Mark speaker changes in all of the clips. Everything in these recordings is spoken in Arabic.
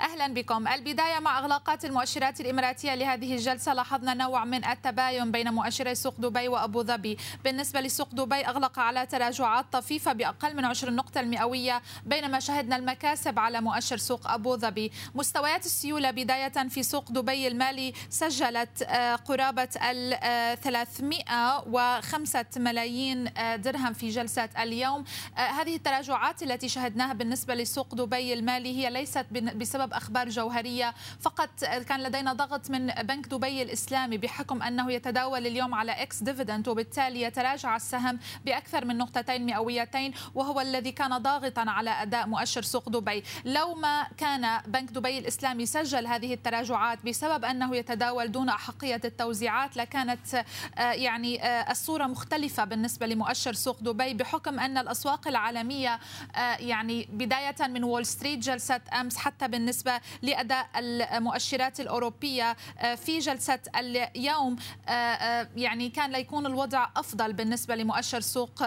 Speaker 1: أهلا بكم. البداية مع إغلاقات المؤشرات الإماراتية لهذه الجلسة لاحظنا نوع من التباين بين مؤشري سوق دبي وأبو ظبي. بالنسبة لسوق دبي أغلق على تراجعات طفيفة بأقل من 20 نقطة المئوية بينما شهدنا المكاسب على مؤشر سوق أبو ظبي. مستويات السيولة بداية في سوق دبي المالي سجلت آه، قرابة ال 305 ملايين آه، درهم في جلسة اليوم. آه، هذه التراجعات التي شهدناها بالنسبة لسوق دبي المالي هي ليست بسبب بسبب أخبار جوهرية. فقط كان لدينا ضغط من بنك دبي الإسلامي بحكم أنه يتداول اليوم على ex-dividend وبالتالي يتراجع السهم بأكثر من نقطتين مئويتين وهو الذي كان ضاغطا على أداء مؤشر سوق دبي. لو ما كان بنك دبي الإسلامي سجل هذه التراجعات بسبب أنه يتداول دون أحقية التوزيعات لكانت آه، يعني آه، الصورة مختلفة بالنسبة لمؤشر سوق دبي بحكم أن الأسواق العالمية آه، يعني بداية من وول ستريت جلسة أمس حتى بالنسبة بالنسبة لأداء المؤشرات الأوروبية آه، في جلسة اليوم آه، آه، يعني كان ليكون الوضع أفضل بالنسبة لمؤشر سوق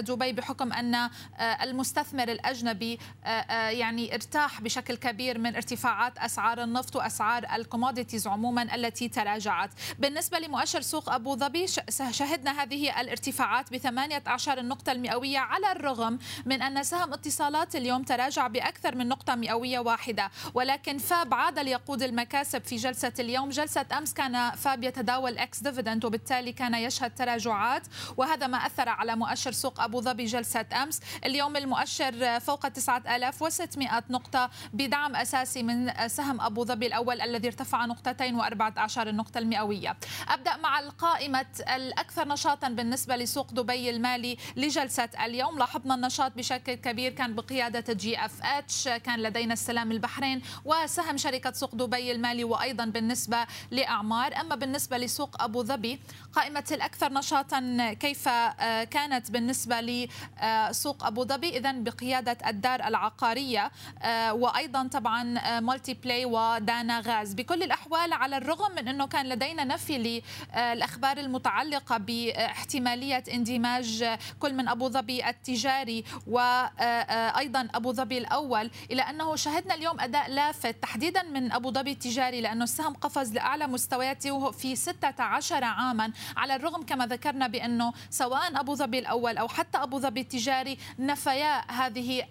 Speaker 1: دبي بحكم أن المستثمر الأجنبي يعني ارتاح بشكل كبير من ارتفاعات أسعار النفط وأسعار ال commodities عموما التي تراجعت. بالنسبة لمؤشر سوق أبو ظبي شهدنا هذه الارتفاعات ب 18 النقطة المئوية على الرغم من أن سهم اتصالات اليوم تراجع بأكثر من نقطة مئوية واحدة. ولكن FAB عاد ليقود المكاسب في جلسة اليوم. جلسة أمس كان FAB يتداول ex-dividend وبالتالي كان يشهد تراجعات وهذا ما أثر على مؤشر سوق أبو ظبي جلسة أمس. اليوم المؤشر فوق 9600 نقطة بدعم أساسي من سهم أبو ظبي الأول الذي ارتفع نقطتين و14 النقطة المئوية. أبدأ مع القائمة الأكثر نشاطا بالنسبة لسوق دبي المالي لجلسة اليوم. لاحظنا النشاط بشكل كبير كان بقيادة GFH كان لدينا السلام البحرين وسهم شركة سوق دبي المالي وأيضا بالنسبة لأعمار. أما بالنسبة لسوق أبو ظبي قائمة الأكثر نشاطا كيف آه، كانت بالنسبة لسوق أبو ظبي؟ إذا بقيادة الدار العقارية آه، وأيضا طبعا Multi آه، ply ودانا غاز. بكل الأحوال على الرغم من أنه كان لدينا نفي للأخبار المتعلقة باحتمالية اندماج كل من أبو ظبي التجاري وأيضا أبو ظبي الأول إلى أنه شهدنا اليوم أداء لافت تحديدا من أبو ظبي التجاري لأنه السهم قفز لأعلى مستوياته في 16 عاما على الرغم كما ذكرنا بأنه سواء أبو ظبي الأول أو حتى أبو ظبي التجاري نفيا هذه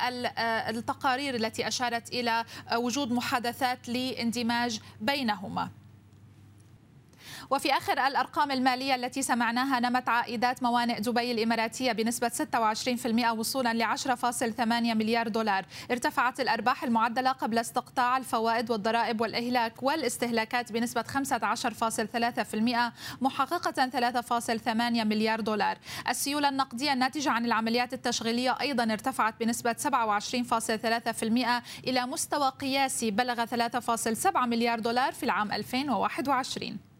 Speaker 1: التقارير التي أشارت إلى وجود محادثات لإندماج بينهما. وفي آخر الأرقام المالية التي سمعناها نمت عائدات موانئ دبي الإماراتية بنسبة 26% وصولا ل 10.8 مليار دولار. ارتفعت الأرباح المعدلة قبل استقطاع الفوائد والضرائب والإهلاك والاستهلاكات بنسبة 15.3% محققة 3.8 مليار دولار. السيولة النقدية الناتجة عن العمليات التشغيلية أيضا ارتفعت بنسبة 27.3% إلى مستوى قياسي بلغ 3.7 مليار دولار في العام 2021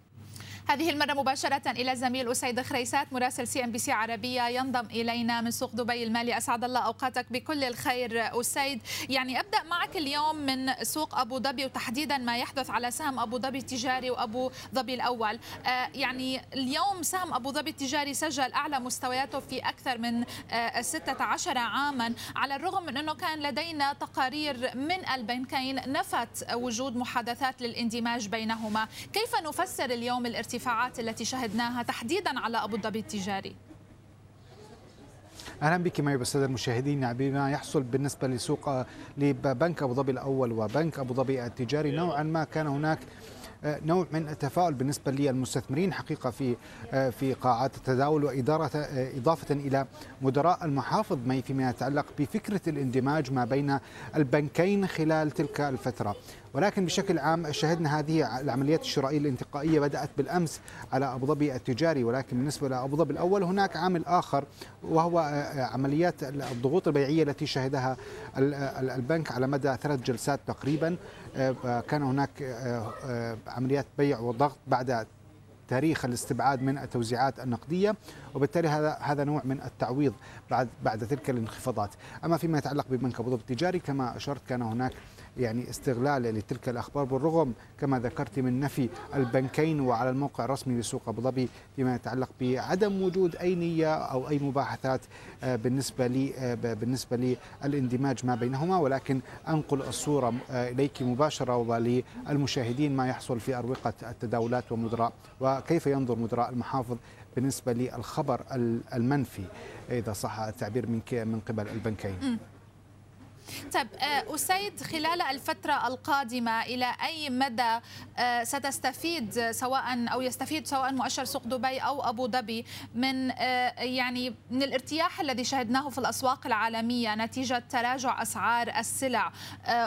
Speaker 1: هذه المرة مباشرة إلى الزميل أسيد خريسات مراسل CNBC عربية. ينضم إلينا من سوق دبي المالي. أسعد الله أوقاتك بكل الخير أسيد. يعني أبدأ معك اليوم من سوق أبو ظبي وتحديدا ما يحدث على سهم أبو ظبي التجاري وأبو ظبي الأول. آه يعني اليوم سهم أبو ظبي التجاري سجل أعلى مستوياته في أكثر من آه 16 عاما على الرغم من أنه كان لدينا تقارير من البنكين نفت وجود محادثات للإندماج بينهما. كيف نفسر اليوم الارتفاع الارتفاعات التي شهدناها تحديدا على أبو ظبي التجاري.
Speaker 2: أهلا بك معي بالسادة المشاهدين بما يحصل بالنسبة لسوق لبنك أبو ظبي الأول وبنك أبو ظبي التجاري نوعا ما كان هناك آه، نوع من التفاؤل بالنسبة للمستثمرين حقيقة في آه، في قاعات التداول وإدارة آه، إضافة إلى مدراء المحافظ. ما فيما يتعلق بفكرة الاندماج ما بين البنكين خلال تلك الفترة. ولكن بشكل عام شهدنا هذه العمليات الشرائية الانتقائية بدأت بالأمس على أبو ظبي التجاري ولكن بالنسبة لأبو ظبي الأول هناك عامل آخر وهو عمليات الضغوط البيعية التي شهدها البنك على مدى ثلاث جلسات تقريبا. كان هناك عمليات بيع وضغط بعد تاريخ الاستبعاد من التوزيعات النقدية وبالتالي هذا هذا نوع من التعويض بعد بعد تلك الانخفاضات. أما فيما يتعلق ببنك أبو ظبي التجاري كما أشرت كان هناك يعني استغلال لتلك الأخبار بالرغم كما ذكرت من نفي البنكين وعلى الموقع الرسمي لسوق أبو ظبي فيما يتعلق بعدم وجود أي نية أو أي مباحثات بالنسبة لي بالنسبة للاندماج ما بينهما ولكن أنقل الصورة إليك مباشرة وللمشاهدين ما يحصل في أروقة التداولات ومدراء وكيف ينظر مدراء المحافظ بالنسبة للخبر المنفي إذا صح التعبير من من قبل البنكين.
Speaker 1: طيب أسيد خلال الفترة القادمة إلى أي مدى ستستفيد سواء أو يستفيد سواء مؤشر سوق دبي أو أبو ظبي من يعني من الارتياح الذي شهدناه في الأسواق العالمية نتيجة تراجع أسعار السلع؟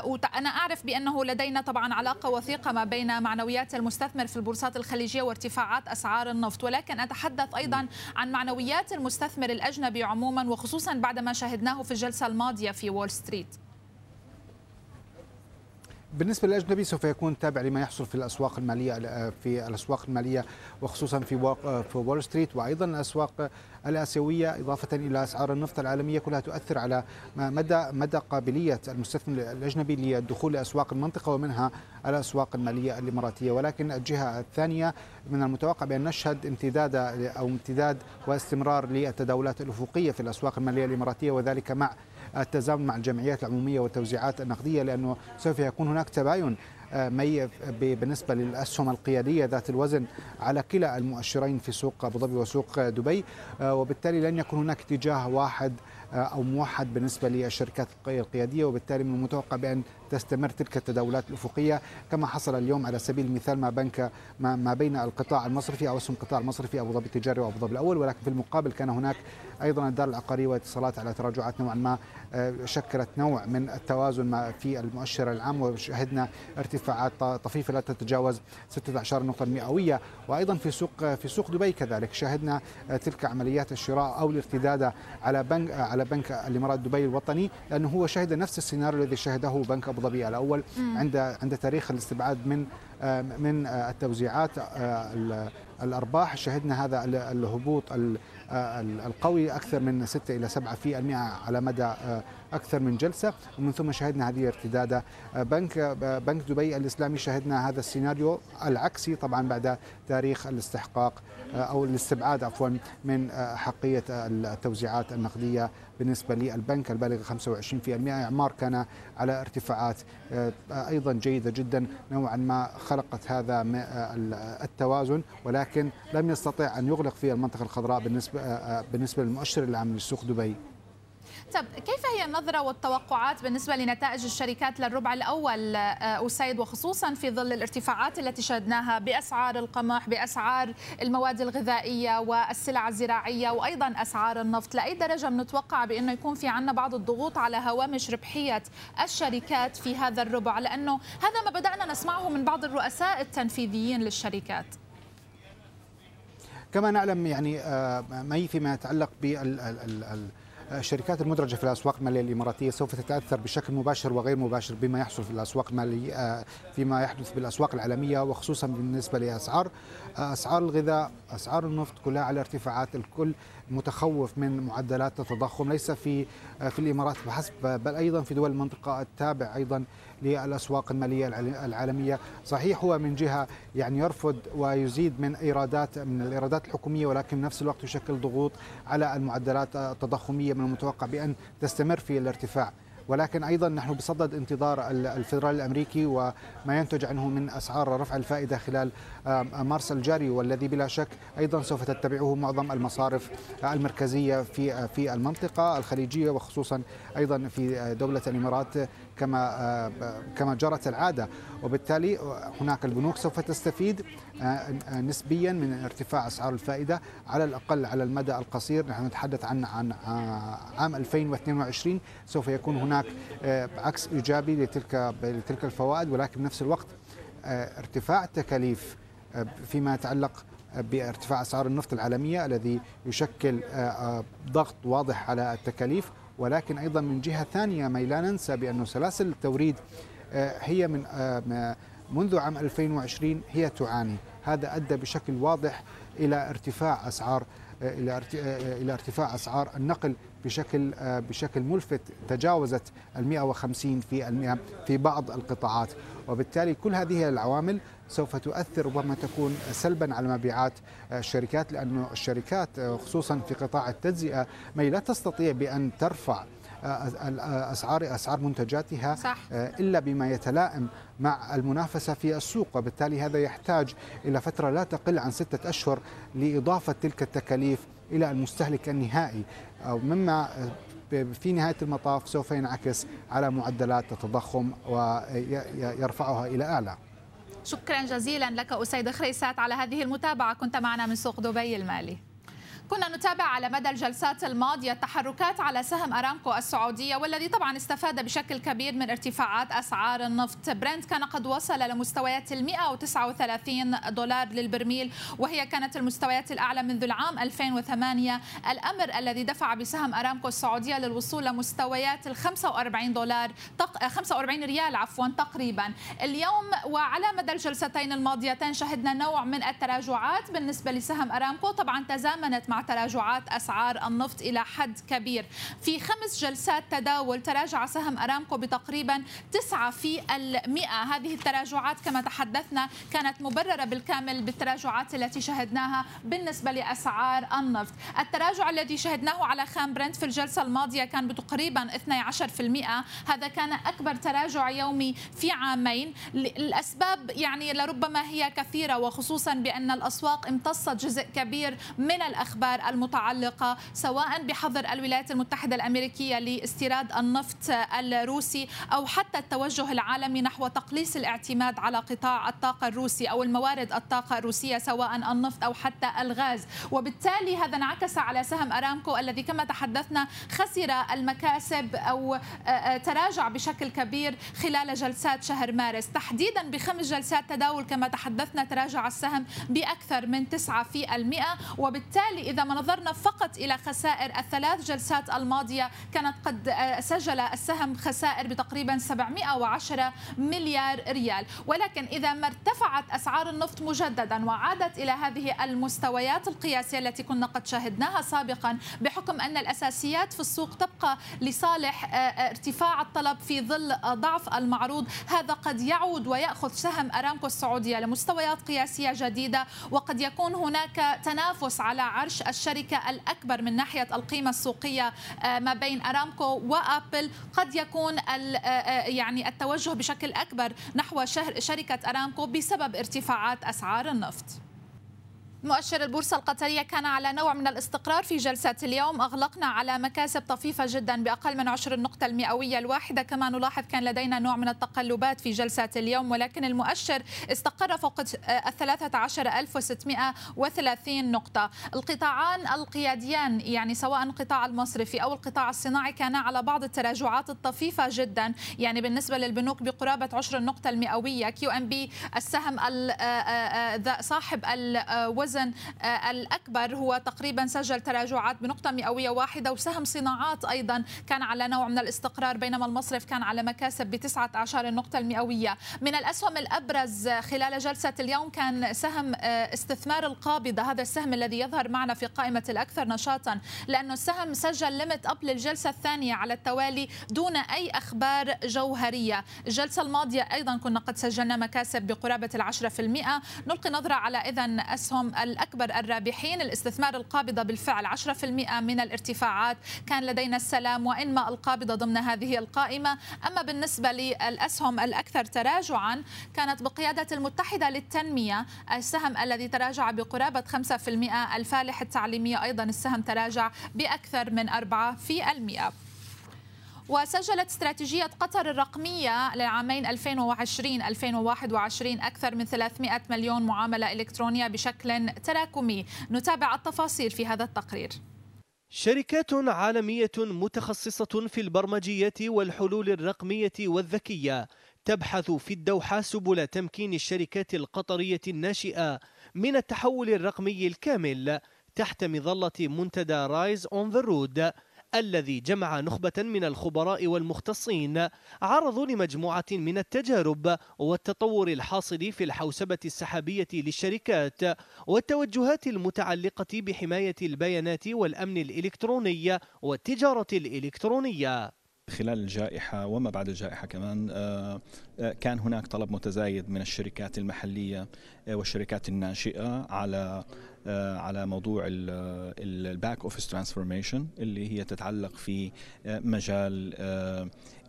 Speaker 1: وأنا أعرف بأنه لدينا طبعا علاقة وثيقة ما بين معنويات المستثمر في البورصات الخليجية وارتفاعات أسعار النفط ولكن أتحدث أيضا عن معنويات المستثمر الأجنبي عموما وخصوصا بعد ما شهدناه في الجلسة الماضية في وول ستريت.
Speaker 2: بالنسبة للأجنبي سوف يكون تابع لما يحصل في الأسواق المالية في الأسواق المالية وخصوصا في في وول ستريت وأيضا الأسواق الآسيوية إضافة إلى أسعار النفط العالمية كلها تؤثر على مدى مدى قابلية المستثمر الأجنبي للدخول لأسواق المنطقة ومنها الأسواق المالية الإماراتية. ولكن الجهة الثانية من المتوقع بأن نشهد امتداد أو امتداد واستمرار للتداولات الأفقية في الأسواق المالية الإماراتية وذلك مع التزامن مع الجمعيات العمومية والتوزيعات النقدية لأنه سوف يكون هناك تباين مي بالنسبة للأسهم القيادية ذات الوزن على كلا المؤشرين في سوق أبو ظبي وسوق دبي وبالتالي لن يكون هناك اتجاه واحد أو موحد بالنسبة للشركات القيادية وبالتالي من المتوقع بأن تستمر تلك التداولات الأفقية كما حصل اليوم على سبيل المثال ما بنك ما, بين القطاع المصرفي أو اسهم القطاع المصرفي أبو ظبي التجاري وأبو ظبي الأول ولكن في المقابل كان هناك أيضا الدار العقارية واتصالات على تراجعات نوعا ما شكلت نوع من التوازن في المؤشر العام وشهدنا ارتفاعات طفيفة لا تتجاوز 16 نقطة مئويه وأيضا في سوق في سوق دبي كذلك شهدنا تلك عمليات الشراء أو الارتداد على بنك على بنك الإمارات دبي الوطني لأنه هو شهد نفس السيناريو الذي شهده بنك أبو ظبي الأول عند عند تاريخ الاستبعاد من من التوزيعات الأرباح. شهدنا هذا الهبوط القوي أكثر من 6 إلى 7% على مدى أكثر من جلسة. ومن ثم شهدنا هذه الارتداد بنك بنك دبي الإسلامي شهدنا هذا السيناريو العكسي طبعا بعد تاريخ الاستحقاق أو الاستبعاد عفوا من حقية التوزيعات النقدية بالنسبة للبنك البالغه 25% اعمار كان على ارتفاعات أيضا جيدة جدا نوعا ما خلقت هذا التوازن ولكن لم يستطع أن يغلق في المنطقة الخضراء بالنسبة بالنسبة للمؤشر العام لسوق دبي.
Speaker 1: طب كيف هي النظرة والتوقعات بالنسبة لنتائج الشركات للربع الأول أسيد وخصوصا في ظل الارتفاعات التي شهدناها بأسعار القمح بأسعار المواد الغذائية والسلع الزراعية وأيضا أسعار النفط؟ لأي درجة بنتوقع بأنه يكون في عنا بعض الضغوط على هوامش ربحية الشركات في هذا الربع؟ لأنه هذا ما بدأنا نسمعه من بعض الرؤساء التنفيذيين للشركات.
Speaker 2: كما نعلم يعني ما فيما يتعلق بال الشركات المدرجة في الأسواق المالية الإماراتية سوف تتأثر بشكل مباشر وغير مباشر بما يحصل في الأسواق المالية فيما يحدث بالأسواق العالمية وخصوصا بالنسبة لأسعار أسعار الغذاء أسعار النفط كلها على ارتفاعات الكل متخوف من معدلات التضخم. ليس في في الإمارات فحسب بل أيضا في دول المنطقة التابع أيضا للأسواق المالية العالمية، صحيح هو من جهة يعني يرفض ويزيد من إيرادات من الإيرادات الحكومية ولكن نفس الوقت يشكل ضغوط على المعدلات التضخمية من المتوقع بأن تستمر في الارتفاع. ولكن أيضا نحن بصدد انتظار الفدرال الأمريكي وما ينتج عنه من أسعار رفع الفائدة خلال مارس الجاري والذي بلا شك أيضا سوف تتبعه معظم المصارف المركزية في في المنطقة الخليجية وخصوصا أيضا في دولة الإمارات كما كما جرت العادة. وبالتالي هناك البنوك سوف تستفيد نسبيا من ارتفاع أسعار الفائدة على الأقل على المدى القصير. نحن نتحدث عن عن عام 2022 سوف يكون هناك عكس إيجابي لتلك لتلك الفوائد ولكن بنفس الوقت ارتفاع التكاليف فيما يتعلق بارتفاع أسعار النفط العالمية الذي يشكل ضغط واضح على التكاليف. ولكن أيضا من جهة ثانية ما لا ننسى بانه سلاسل التوريد هي من منذ عام 2020 هي تعاني. هذا أدى بشكل واضح إلى ارتفاع أسعار إلى ارتفاع أسعار النقل بشكل بشكل ملفت. تجاوزت ال 150 في المئة في بعض القطاعات. وبالتالي كل هذه العوامل سوف تؤثر ربما تكون سلبا على مبيعات الشركات لأن الشركات خصوصا في قطاع التجزئة ما لا تستطيع بأن ترفع اسعار أسعار منتجاتها صح. إلا بما يتلائم مع المنافسة في السوق وبالتالي هذا يحتاج إلى فترة لا تقل عن ستة أشهر لإضافة تلك التكاليف إلى المستهلك النهائي أو مما في نهاية المطاف سوف ينعكس على معدلات التضخم ويرفعها إلى أعلى.
Speaker 1: شكرا جزيلا لك أسيد خريسات على هذه المتابعة. كنت معنا من سوق دبي المالي. كنا نتابع على مدى الجلسات الماضية التحركات على سهم أرامكو السعودية والذي طبعا استفاد بشكل كبير من ارتفاعات أسعار النفط. برنت كان قد وصل لمستويات ال 139 دولار للبرميل وهي كانت المستويات الأعلى منذ العام 2008 الأمر الذي دفع بسهم أرامكو السعودية للوصول لمستويات ال 45 دولار 45 ريال عفوا تقريبا. اليوم وعلى مدى الجلستين الماضيتين شهدنا نوع من التراجعات بالنسبة لسهم أرامكو. طبعا تزامنت مع تراجعات أسعار النفط إلى حد كبير. في خمس جلسات تداول تراجع سهم أرامكو بتقريبا 9 في المئة. هذه التراجعات كما تحدثنا كانت مبررة بالكامل بالتراجعات التي شهدناها بالنسبة لأسعار النفط. التراجع الذي شهدناه على خام برنت في الجلسة الماضية كان بتقريبا 12% هذا كان أكبر تراجع يومي في عامين. الأسباب يعني لربما هي كثيرة وخصوصا بأن الأسواق امتصت جزء كبير من الأخبار. الأخبار المتعلقة سواء بحظر الولايات المتحدة الأمريكية لاستيراد النفط الروسي أو حتى التوجه العالمي نحو تقليص الاعتماد على قطاع الطاقة الروسي أو الموارد الطاقة الروسية سواء النفط أو حتى الغاز. وبالتالي هذا انعكس على سهم أرامكو الذي كما تحدثنا خسر المكاسب أو تراجع بشكل كبير خلال جلسات شهر مارس. تحديدا بخمس جلسات تداول كما تحدثنا تراجع السهم بأكثر من 9 في المئة. وبالتالي إذا ما نظرنا فقط إلى خسائر الثلاث جلسات الماضية كانت قد سجل السهم خسائر بتقريبا 710 مليار ريال. ولكن إذا ما ارتفعت أسعار النفط مجددا وعادت إلى هذه المستويات القياسية التي كنا قد شاهدناها سابقا بحكم أن الأساسيات في السوق تبقى لصالح ارتفاع الطلب في ظل ضعف المعروض هذا قد يعود ويأخذ سهم أرامكو السعودية لمستويات قياسية جديدة وقد يكون هناك تنافس على عرش الشركة الأكبر من ناحية القيمة السوقية آه، ما بين أرامكو وأبل. قد يكون آه، آه، يعني التوجه بشكل أكبر نحو شركة أرامكو بسبب ارتفاعات أسعار النفط. مؤشر البورصة القطرية كان على نوع من الاستقرار في جلسة اليوم. أغلقنا على مكاسب طفيفة جدا بأقل من عشر النقطة المئوية الواحدة. كما نلاحظ كان لدينا نوع من التقلبات في جلسة اليوم ولكن المؤشر استقر فوق الثلاثة عشر ألف وستمائة وثلاثين نقطة. القطاعان القياديان يعني سواء القطاع المصرفي أو القطاع الصناعي كان على بعض التراجعات الطفيفة جدا. يعني بالنسبة للبنوك بقرابة عشر النقطة المئوية. QNB السهم صاحب الوزن الوزن آه، الأكبر هو تقريبا سجل تراجعات بنقطة مئوية واحدة وسهم صناعات أيضا كان على نوع من الاستقرار بينما المصرف كان على مكاسب بتسعة عشر النقطة المئوية. من الأسهم الأبرز خلال جلسة اليوم كان سهم آه، استثمار القابضة هذا السهم الذي يظهر معنا في قائمة الأكثر نشاطا لأنه السهم سجل ليمت أب للجلسة الثانية على التوالي دون أي أخبار جوهرية. الجلسة الماضية أيضا كنا قد سجلنا مكاسب بقرابة العشرة في المئة. نلقي نظرة على إذن أسهم الأكبر الرابحين الاستثمار القابضة بالفعل 10% من الارتفاعات. كان لدينا السلام وإنما القابضة ضمن هذه القائمة. أما بالنسبة للأسهم الأكثر تراجعا كانت بقيادة المتحدة للتنمية السهم الذي تراجع بقرابة 5% الفالح التعليمية أيضا السهم تراجع بأكثر من 4% وسجلت استراتيجية قطر الرقمية للعامين 2020-2021 أكثر من 300 مليون معاملة إلكترونية بشكل تراكمي. نتابع التفاصيل في هذا التقرير.
Speaker 3: شركات عالمية متخصصة في البرمجية والحلول الرقمية والذكية تبحث في الدوحة سبل تمكين الشركات القطرية الناشئة من التحول الرقمي الكامل تحت مظلة منتدى Rise on the Road الذي جمع نخبة من الخبراء والمختصين عرضوا لمجموعة من التجارب والتطور الحاصل في الحوسبة السحابية للشركات والتوجهات المتعلقة بحماية البيانات والأمن الإلكتروني والتجارة الإلكترونية.
Speaker 4: خلال الجائحة وما بعد الجائحة كمان آه، آه، كان هناك طلب متزايد من الشركات المحلية آه، والشركات الناشئة على على موضوع ال back office transformation اللي هي تتعلق في مجال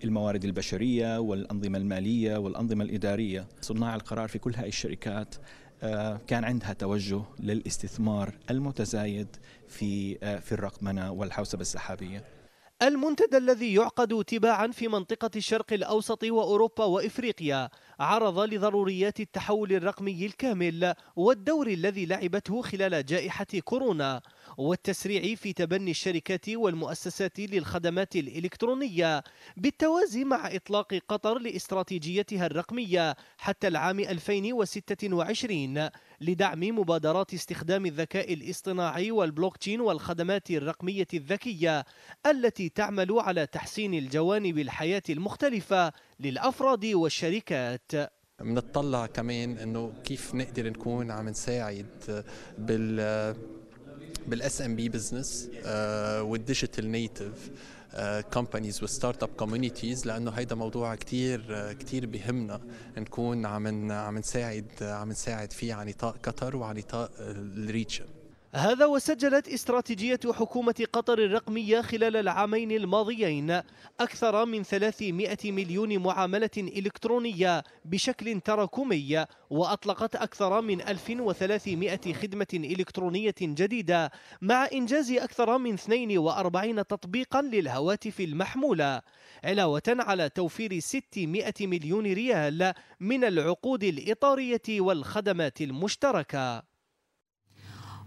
Speaker 4: الموارد البشرية والأنظمة المالية والأنظمة الإدارية. صناع القرار في كل هذه الشركات كان عندها توجه للاستثمار المتزايد في في الرقمنة والحوسبة السحابية.
Speaker 3: المنتدى الذي يعقد تباعا في منطقة الشرق الأوسط وأوروبا وإفريقيا عرض لضروريات التحول الرقمي الكامل والدور الذي لعبته خلال جائحة كورونا. والتسريع في تبني الشركات والمؤسسات للخدمات الإلكترونية بالتوازي مع إطلاق قطر لاستراتيجيتها الرقمية حتى العام 2026 لدعم مبادرات استخدام الذكاء الاصطناعي والبلوكتشين والخدمات الرقمية الذكية التي تعمل على تحسين الجوانب الحياة المختلفة للأفراد والشركات.
Speaker 5: بنطلع كمان إنه كيف نقدر نكون عم نساعد بال بال SMB business وال digital native companies و startup communities لأنه هيدا موضوع كثير كثير بهمنا نكون عم عم نساعد عم نساعد فيه على نطاق قطر وعلى نطاق الريجن
Speaker 3: هذا وسجلت استراتيجية حكومة قطر الرقمية خلال العامين الماضيين أكثر من 300 مليون معاملة إلكترونية بشكل تراكمي وأطلقت أكثر من 1300 خدمة إلكترونية جديدة مع إنجاز أكثر من 42 تطبيقا للهواتف المحمولة علاوة على توفير 600 مليون ريال من العقود الإطارية والخدمات المشتركة.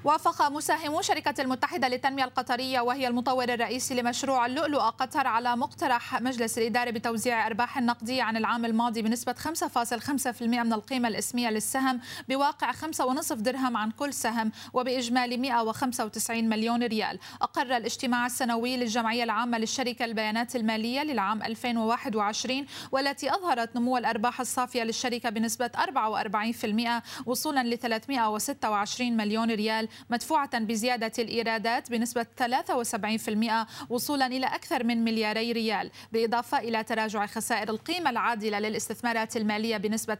Speaker 1: وافق مساهمو شركة المتحدة للتنمية القطرية وهي المطور الرئيسي لمشروع اللؤلؤ قطر على مقترح مجلس الإدارة بتوزيع أرباح النقدية عن العام الماضي بنسبة 5.5% من القيمة الإسمية للسهم بواقع 5.5 درهم عن كل سهم وبإجمالي 195 مليون ريال. أقر الاجتماع السنوي للجمعية العامة للشركة البيانات المالية للعام 2021 والتي أظهرت نمو الأرباح الصافية للشركة بنسبة 44% وصولا ل 326 مليون ريال مدفوعة بزيادة الإيرادات بنسبة 73% وصولا إلى أكثر من ملياري ريال بالإضافة إلى تراجع خسائر القيمة العادلة للاستثمارات المالية بنسبة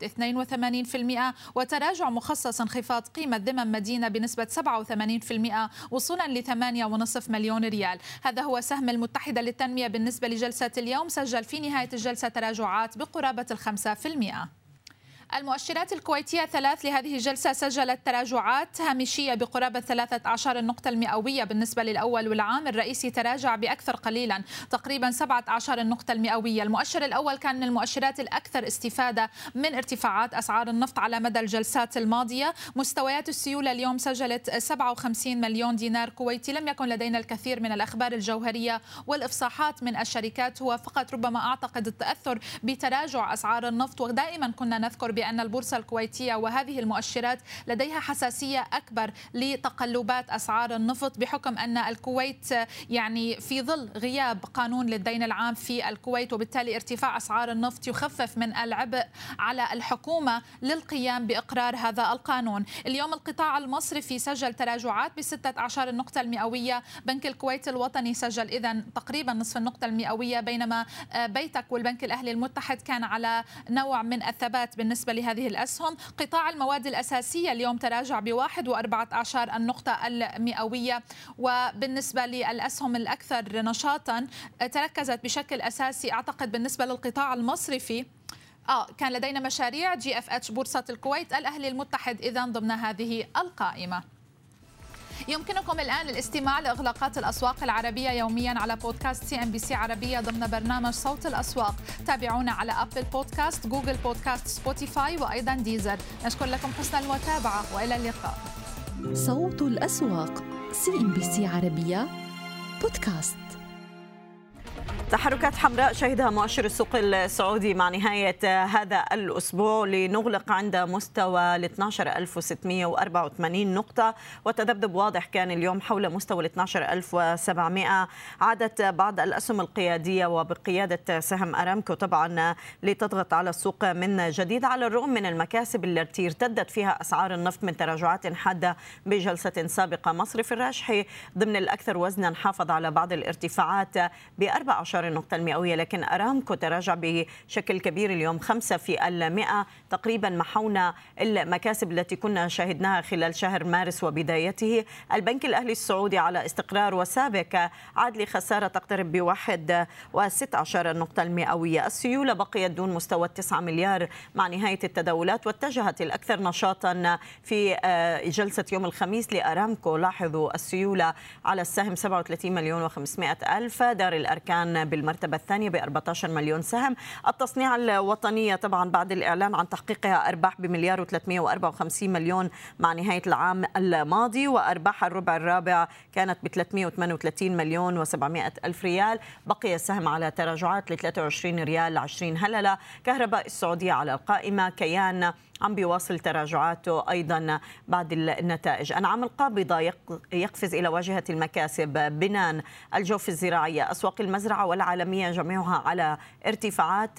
Speaker 1: 82% وتراجع مخصص انخفاض قيمة ذمم مدينة بنسبة 87% وصولا ل 8.5 مليون ريال. هذا هو سهم المتحدة للتنمية بالنسبة لجلسة اليوم سجل في نهاية الجلسة تراجعات بقرابة الخمسة في المئة. المؤشرات الكويتية ثلاث لهذه الجلسة سجلت تراجعات هامشية بقرابة 13 النقطة المئوية بالنسبة للأول والعام. الرئيسي تراجع بأكثر قليلا تقريبا 17 النقطة المئوية. المؤشر الأول كان من المؤشرات الأكثر استفادة من ارتفاعات أسعار النفط على مدى الجلسات الماضية. مستويات السيولة اليوم سجلت 57 مليون دينار كويتي. لم يكن لدينا الكثير من الأخبار الجوهرية والإفصاحات من الشركات هو فقط ربما أعتقد التأثر بتراجع أسعار النفط. ودائما كنا نذكر بأن البورصة الكويتية وهذه المؤشرات لديها حساسية أكبر لتقلبات أسعار النفط بحكم أن الكويت يعني في ظل غياب قانون للدين العام في الكويت وبالتالي ارتفاع أسعار النفط يخفف من العبء على الحكومة للقيام بإقرار هذا القانون. اليوم القطاع المصرفي سجل تراجعات ب 16 النقطة المئوية. بنك الكويت الوطني سجل إذا تقريبا نصف النقطة المئوية بينما بيتك والبنك الأهلي المتحد كان على نوع من الثبات بالنسبة بالنسبة لهذه الأسهم قطاع المواد الأساسية اليوم تراجع بواحد وأربعة عشر النقطة المئوية. وبالنسبة للأسهم الأكثر نشاطا تركزت بشكل أساسي أعتقد بالنسبة للقطاع المصرفي. آه كان لدينا مشاريع GFH بورصة الكويت الأهلي المتحد إذا ضمن هذه القائمة. يمكنكم الآن الاستماع لإغلاقات الأسواق العربية يوميا على بودكاست CNBC عربية ضمن برنامج صوت الأسواق. تابعونا على Apple Podcast Google Podcast Spotify وأيضا Deezer نشكر لكم حسن المتابعة وإلى اللقاء.
Speaker 6: صوت الأسواق CNBC عربية بودكاست.
Speaker 7: تحركات حمراء شهدها مؤشر السوق السعودي مع نهاية هذا الأسبوع لنغلق عند مستوى ال 12684 نقطة. وتذبذب واضح كان اليوم حول مستوى ال 12700 عادت بعض الأسهم القيادية وبقيادة سهم أرامكو طبعا لتضغط على السوق من جديد على الرغم من المكاسب التي ارتدت فيها أسعار النفط من تراجعات حادة بجلسة سابقة مصرف الراجحي ضمن الأكثر وزنا حافظ على بعض الارتفاعات ب 14 النقطة المئوية لكن أرامكو تراجع بشكل كبير اليوم خمسة في المئة تقريبا محونا المكاسب التي كنا شاهدناها خلال شهر مارس وبدايته. البنك الأهلي السعودي على استقرار وسابق عاد لخسارة تقترب بواحد وست عشر النقطة المئوية. السيولة بقيت دون مستوى 9 مليار مع نهاية التداولات واتجهت الأكثر نشاطا في آه، جلسة يوم الخميس لأرامكو. لاحظوا السيولة على السهم 37 مليون و500 ألف دار الأركان بالمرتبة الثانية ب 14 مليون سهم. التصنيع الوطنية طبعا بعد الإعلان عن تحقيقها أرباح بمليار و354 مليون مع نهاية العام الماضي وأرباح الربع الرابع كانت ب 338 مليون و700 ألف ريال. بقي السهم على تراجعات ل 23 ريال 20 هللة. كهرباء السعودية على القائمة. كيان عم بيواصل تراجعاته أيضا بعد النتائج. أنعام القابضة يقفز إلى واجهة المكاسب بنان الجوف الزراعية أسواق المزرعة والعالمية جميعها على ارتفاعات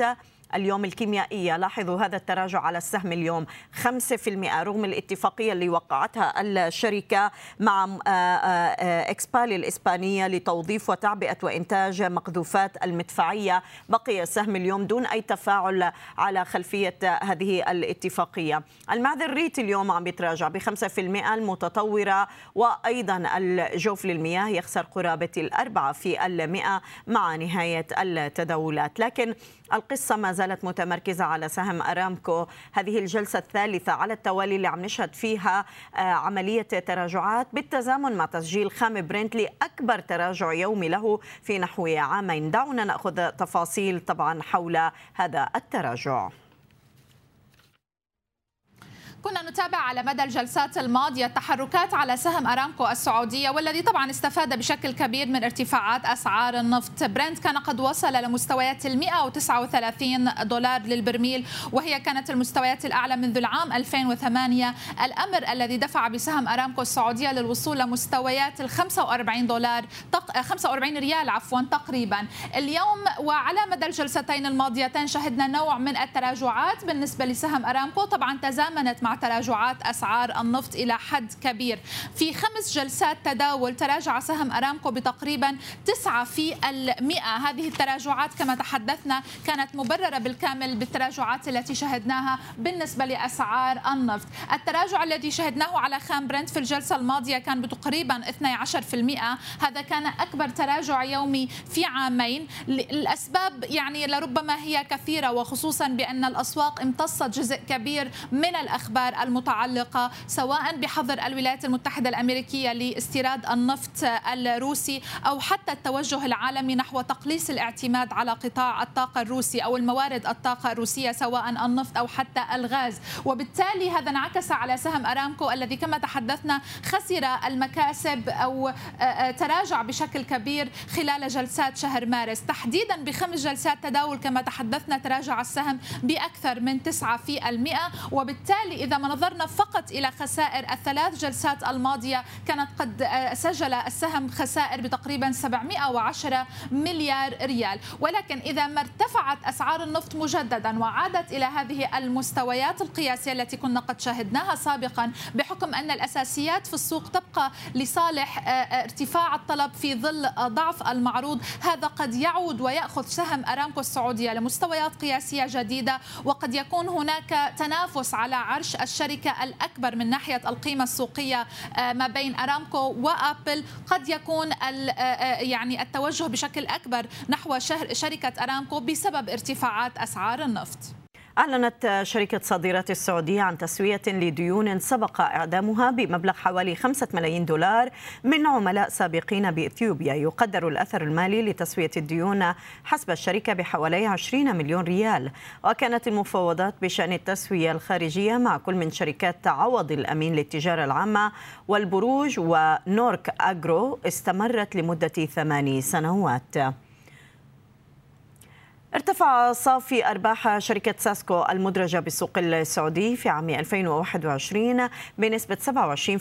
Speaker 7: اليوم الكيميائية. لاحظوا هذا التراجع على السهم اليوم. 5% رغم الاتفاقية اللي وقعتها الشركة مع آه، آه، إكسبالي الإسبانية لتوظيف وتعبئة وإنتاج مقذوفات المدفعية. بقي السهم اليوم دون أي تفاعل على خلفية هذه الاتفاقية. المعدن الريت اليوم عم بيتراجع ب 5% المتطورة وأيضا الجوف للمياه يخسر قرابة الأربعة في المئة مع نهاية التداولات. لكن القصة ما زالت متمركزة على سهم أرامكو. هذه الجلسة الثالثة على التوالي اللي عم نشهد فيها آه، عملية تراجعات بالتزامن مع تسجيل خام برنت لأكبر تراجع يومي له في نحو عامين. دعونا نأخذ تفاصيل طبعا حول هذا التراجع.
Speaker 1: كنا نتابع على مدى الجلسات الماضية التحركات على سهم أرامكو السعودية والذي طبعا استفاد بشكل كبير من ارتفاعات أسعار النفط. برنت كان قد وصل لمستويات ال 139 دولار للبرميل وهي كانت المستويات الأعلى منذ العام 2008 الأمر الذي دفع بسهم أرامكو السعودية للوصول لمستويات ال 45 دولار 45 ريال عفوا تقريبا. اليوم وعلى مدى الجلستين الماضيتين شهدنا نوع من التراجعات بالنسبة لسهم أرامكو. طبعا تزامنت مع تراجعات أسعار النفط إلى حد كبير. في خمس جلسات تداول تراجع سهم أرامكو بتقريبا 9 في المئة. هذه التراجعات كما تحدثنا كانت مبررة بالكامل بالتراجعات التي شهدناها بالنسبة لأسعار النفط. التراجع الذي شهدناه على خام برنت في الجلسة الماضية كان بتقريبا 12% هذا كان أكبر تراجع يومي في عامين. الأسباب يعني لربما هي كثيرة وخصوصا بأن الأسواق امتصت جزء كبير من الأخبار. الأخبار المتعلقة سواء بحظر الولايات المتحدة الأمريكية لاستيراد النفط الروسي أو حتى التوجه العالمي نحو تقليص الاعتماد على قطاع الطاقة الروسي أو الموارد الطاقة الروسية سواء النفط أو حتى الغاز. وبالتالي هذا انعكس على سهم أرامكو الذي كما تحدثنا خسر المكاسب أو آه، آه، تراجع بشكل كبير خلال جلسات شهر مارس. تحديدا بخمس جلسات تداول كما تحدثنا تراجع السهم بأكثر من 9 في المئة. وبالتالي إذا ما نظرنا فقط إلى خسائر الثلاث جلسات الماضية كانت قد آه، سجل السهم خسائر بتقريبا 710 مليار ريال. ولكن إذا ما ارتفعت أسعار النفط مجددا وعادت إلى هذه المستويات القياسية التي كنا قد شاهدناها سابقا بحكم أن الأساسيات في السوق تبقى لصالح آه، آه، ارتفاع الطلب في ظل ضعف المعروض هذا قد يعود ويأخذ سهم أرامكو السعودية لمستويات قياسية جديدة وقد يكون هناك تنافس على عرش الشركة الأكبر من ناحية القيمة السوقية آه، ما بين أرامكو وأبل. قد يكون آه، آه، يعني التوجه بشكل أكبر نحو شركة أرامكو بسبب ارتفاعات أسعار النفط.
Speaker 7: أعلنت شركة صادرات السعودية عن تسوية لديون سبق إعدامها بمبلغ حوالي 5 ملايين دولار من عملاء سابقين بإثيوبيا. يقدر الأثر المالي لتسوية الديون حسب الشركة بحوالي 20 مليون ريال. وكانت المفاوضات بشأن التسوية الخارجية مع كل من شركات تعوض الأمين للتجارة العامة والبروج ونورك أجرو استمرت لمدة ثماني سنوات. ارتفع صافي أرباح شركة ساسكو المدرجة بالسوق السعودي في عام 2021 بنسبة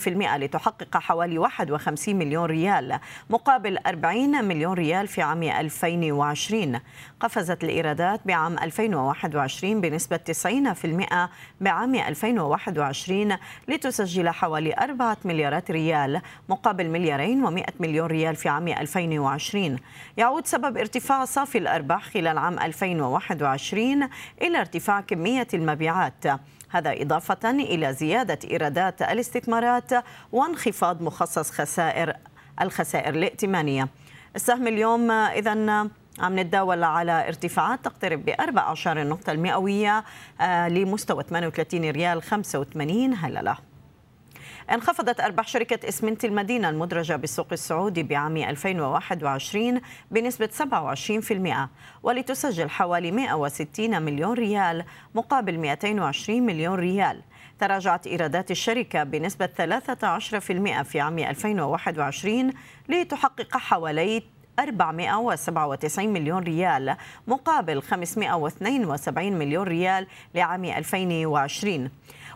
Speaker 7: 27% لتحقق حوالي 51 مليون ريال مقابل 40 مليون ريال في عام 2020 قفزت الإيرادات بعام 2021 بنسبة 90% بعام 2021 لتسجل حوالي 4 مليارات ريال مقابل مليارين و100 مليون ريال في عام 2020 يعود سبب ارتفاع صافي الأرباح خلال عام 2021 إلى ارتفاع كمية المبيعات. هذا إضافة إلى زيادة إيرادات الاستثمارات وانخفاض مخصص خسائر الخسائر الائتمانية. السهم اليوم إذا عم نتداول على ارتفاعات تقترب ب 14 النقطة المئوية آه، لمستوى 38 ريال 85 هللة. انخفضت أرباح شركة إسمنت المدينة المدرجة بالسوق السعودي بعام 2021 بنسبة 27% ولتسجل حوالي 160 مليون ريال مقابل 220 مليون ريال. تراجعت إيرادات الشركة بنسبة 13% في عام 2021 لتحقق حوالي 497 مليون ريال مقابل 572 مليون ريال لعام 2020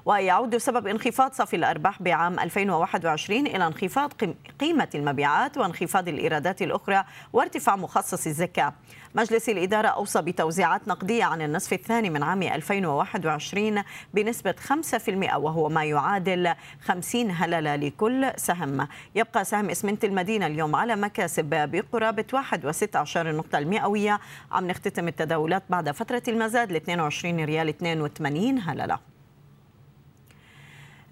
Speaker 7: ويعود سبب انخفاض صافي الأرباح بعام 2021 إلى انخفاض قيمة المبيعات وانخفاض الإيرادات الأخرى وارتفاع مخصص الزكاة. مجلس الإدارة أوصى بتوزيعات نقدية عن النصف الثاني من عام 2021 بنسبة 5% وهو ما يعادل 50 هللة لكل سهم. يبقى سهم إسمنت المدينة اليوم على مكاسب بقرابة 1.16 النقطة المئوية. عم نختتم التداولات بعد فترة المزاد ل 22 ريال 82 هللة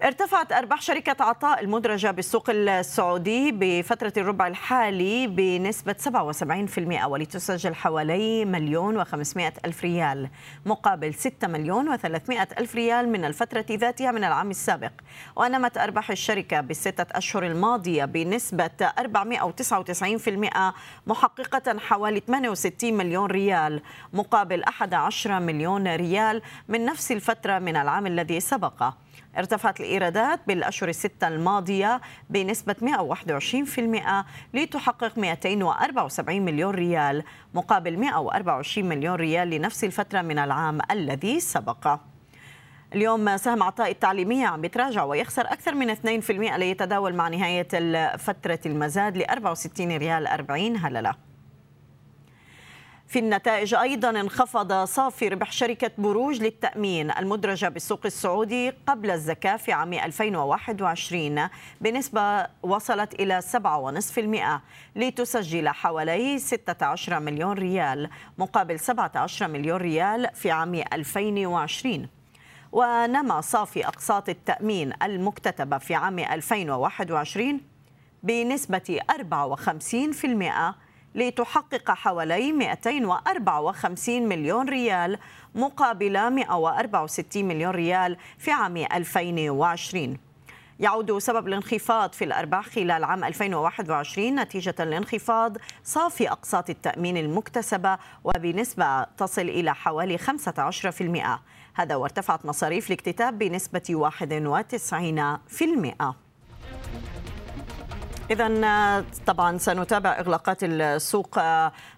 Speaker 7: ارتفعت أرباح شركة عطاء المدرجة بالسوق السعودي بفترة الربع الحالي بنسبة 77% ولتسجل حوالي مليون وخمسمائة ألف ريال مقابل 6 مليون وثلاثمائة ألف ريال من الفترة ذاتها من العام السابق. ونمت أرباح الشركة بالستة أشهر الماضية بنسبة 499% محققة حوالي 68 مليون ريال مقابل 11 مليون ريال من نفس الفترة من العام الذي سبقه. ارتفعت الإيرادات بالأشهر الستة الماضية بنسبة 121% لتحقق 274 مليون ريال مقابل 124 مليون ريال لنفس الفترة من العام الذي سبق. اليوم سهم عطاء التعليمية عم بيتراجع ويخسر أكثر من 2% ليتداول مع نهاية فترة المزاد ل 64 ريال 40 هللة. في النتائج أيضا انخفض صافي ربح شركة بروج للتأمين المدرجة بالسوق السعودي قبل الزكاة في عام 2021 بنسبة وصلت إلى 7.5% لتسجل حوالي 16 مليون ريال مقابل 17 مليون ريال في عام 2020 ونما صافي أقساط التأمين المكتتبة في عام 2021 بنسبة 54% لتحقق حوالي 254 مليون ريال مقابل 164 مليون ريال في عام 2020 يعود سبب الانخفاض في الأرباح خلال عام 2021 نتيجة لانخفاض صافي أقساط التأمين المكتسبة وبنسبة تصل إلى حوالي 15% هذا وارتفعت مصاريف الاكتتاب بنسبة 91% إذا طبعا سنتابع إغلاقات السوق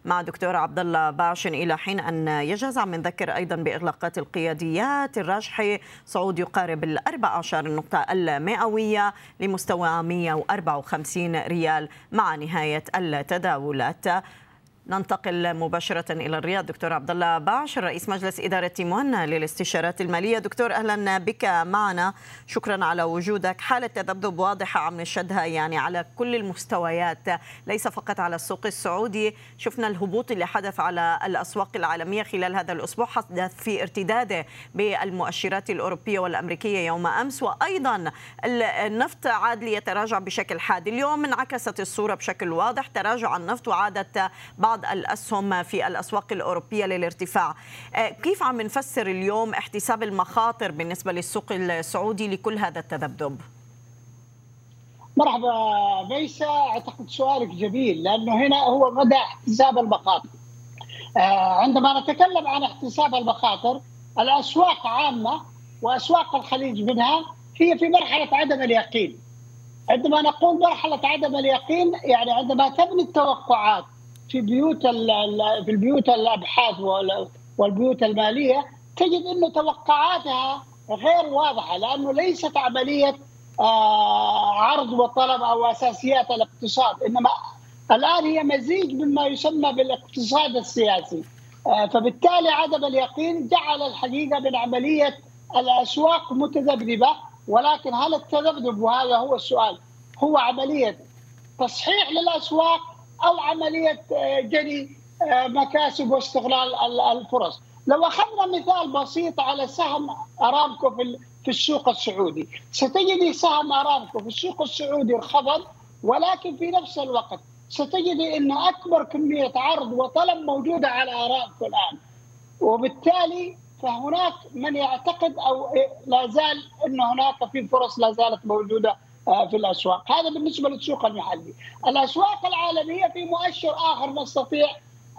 Speaker 7: مع دكتور عبد الله باشن إلى حين أن يجهز. عم نذكر أيضا بإغلاقات القياديات الراجحة. صعود يقارب ال 14 النقطة المئوية لمستوى 154 ريال مع نهاية التداولات. ننتقل مباشرة إلى الرياض. دكتور عبد الله باعش رئيس مجلس إدارة تيمون للاستشارات المالية. دكتور أهلا بك معنا. شكرا على وجودك. حالة تذبذب واضحة عم نشهدها؟ يعني على كل المستويات ليس فقط على السوق السعودي. شفنا الهبوط اللي حدث على الأسواق العالمية خلال هذا الأسبوع حدث في ارتداده بالمؤشرات الأوروبية والأمريكية يوم أمس. وأيضا النفط عاد ليتراجع بشكل حاد. اليوم انعكست الصورة بشكل واضح. تراجع النفط وعادت بعض بعض الأسهم في الأسواق الأوروبية للارتفاع آه، كيف عم نفسر اليوم احتساب المخاطر بالنسبة للسوق السعودي لكل هذا التذبذب؟
Speaker 8: مرحبا بيسا أعتقد سؤالك جميل لأنه هنا هو مدى احتساب المخاطر. آه، عندما نتكلم عن احتساب المخاطر الأسواق عامة وأسواق الخليج منها هي في مرحلة عدم اليقين. عندما نقول مرحلة عدم اليقين يعني عندما تبني التوقعات في بيوت في البيوت الأبحاث والبيوت المالية تجد انه توقعاتها غير واضحة لأنه ليست عملية آه، عرض وطلب أو أساسيات الاقتصاد إنما الآن هي مزيج مما يسمى بالاقتصاد السياسي. آه، فبالتالي عدم اليقين جعل الحقيقة من عملية الأسواق متذبذبة ولكن هل التذبذب وهذا هو السؤال هو عملية تصحيح للأسواق أو عمليه آه، جني مكاسب واستغلال الفرص. لو أخذنا مثال بسيط على سهم أرامكو في في السوق السعودي. ستجد سهم أرامكو في السوق السعودي انخفض ولكن في نفس الوقت ستجد إن أكبر كمية عرض وطلب موجودة على أرامكو الآن. وبالتالي فهناك من يعتقد أو لا زال إن هناك في فرص لا زالت موجودة آه، في الأسواق، هذا بالنسبة للسوق المحلي. الأسواق العالمية في مؤشر آخر نستطيع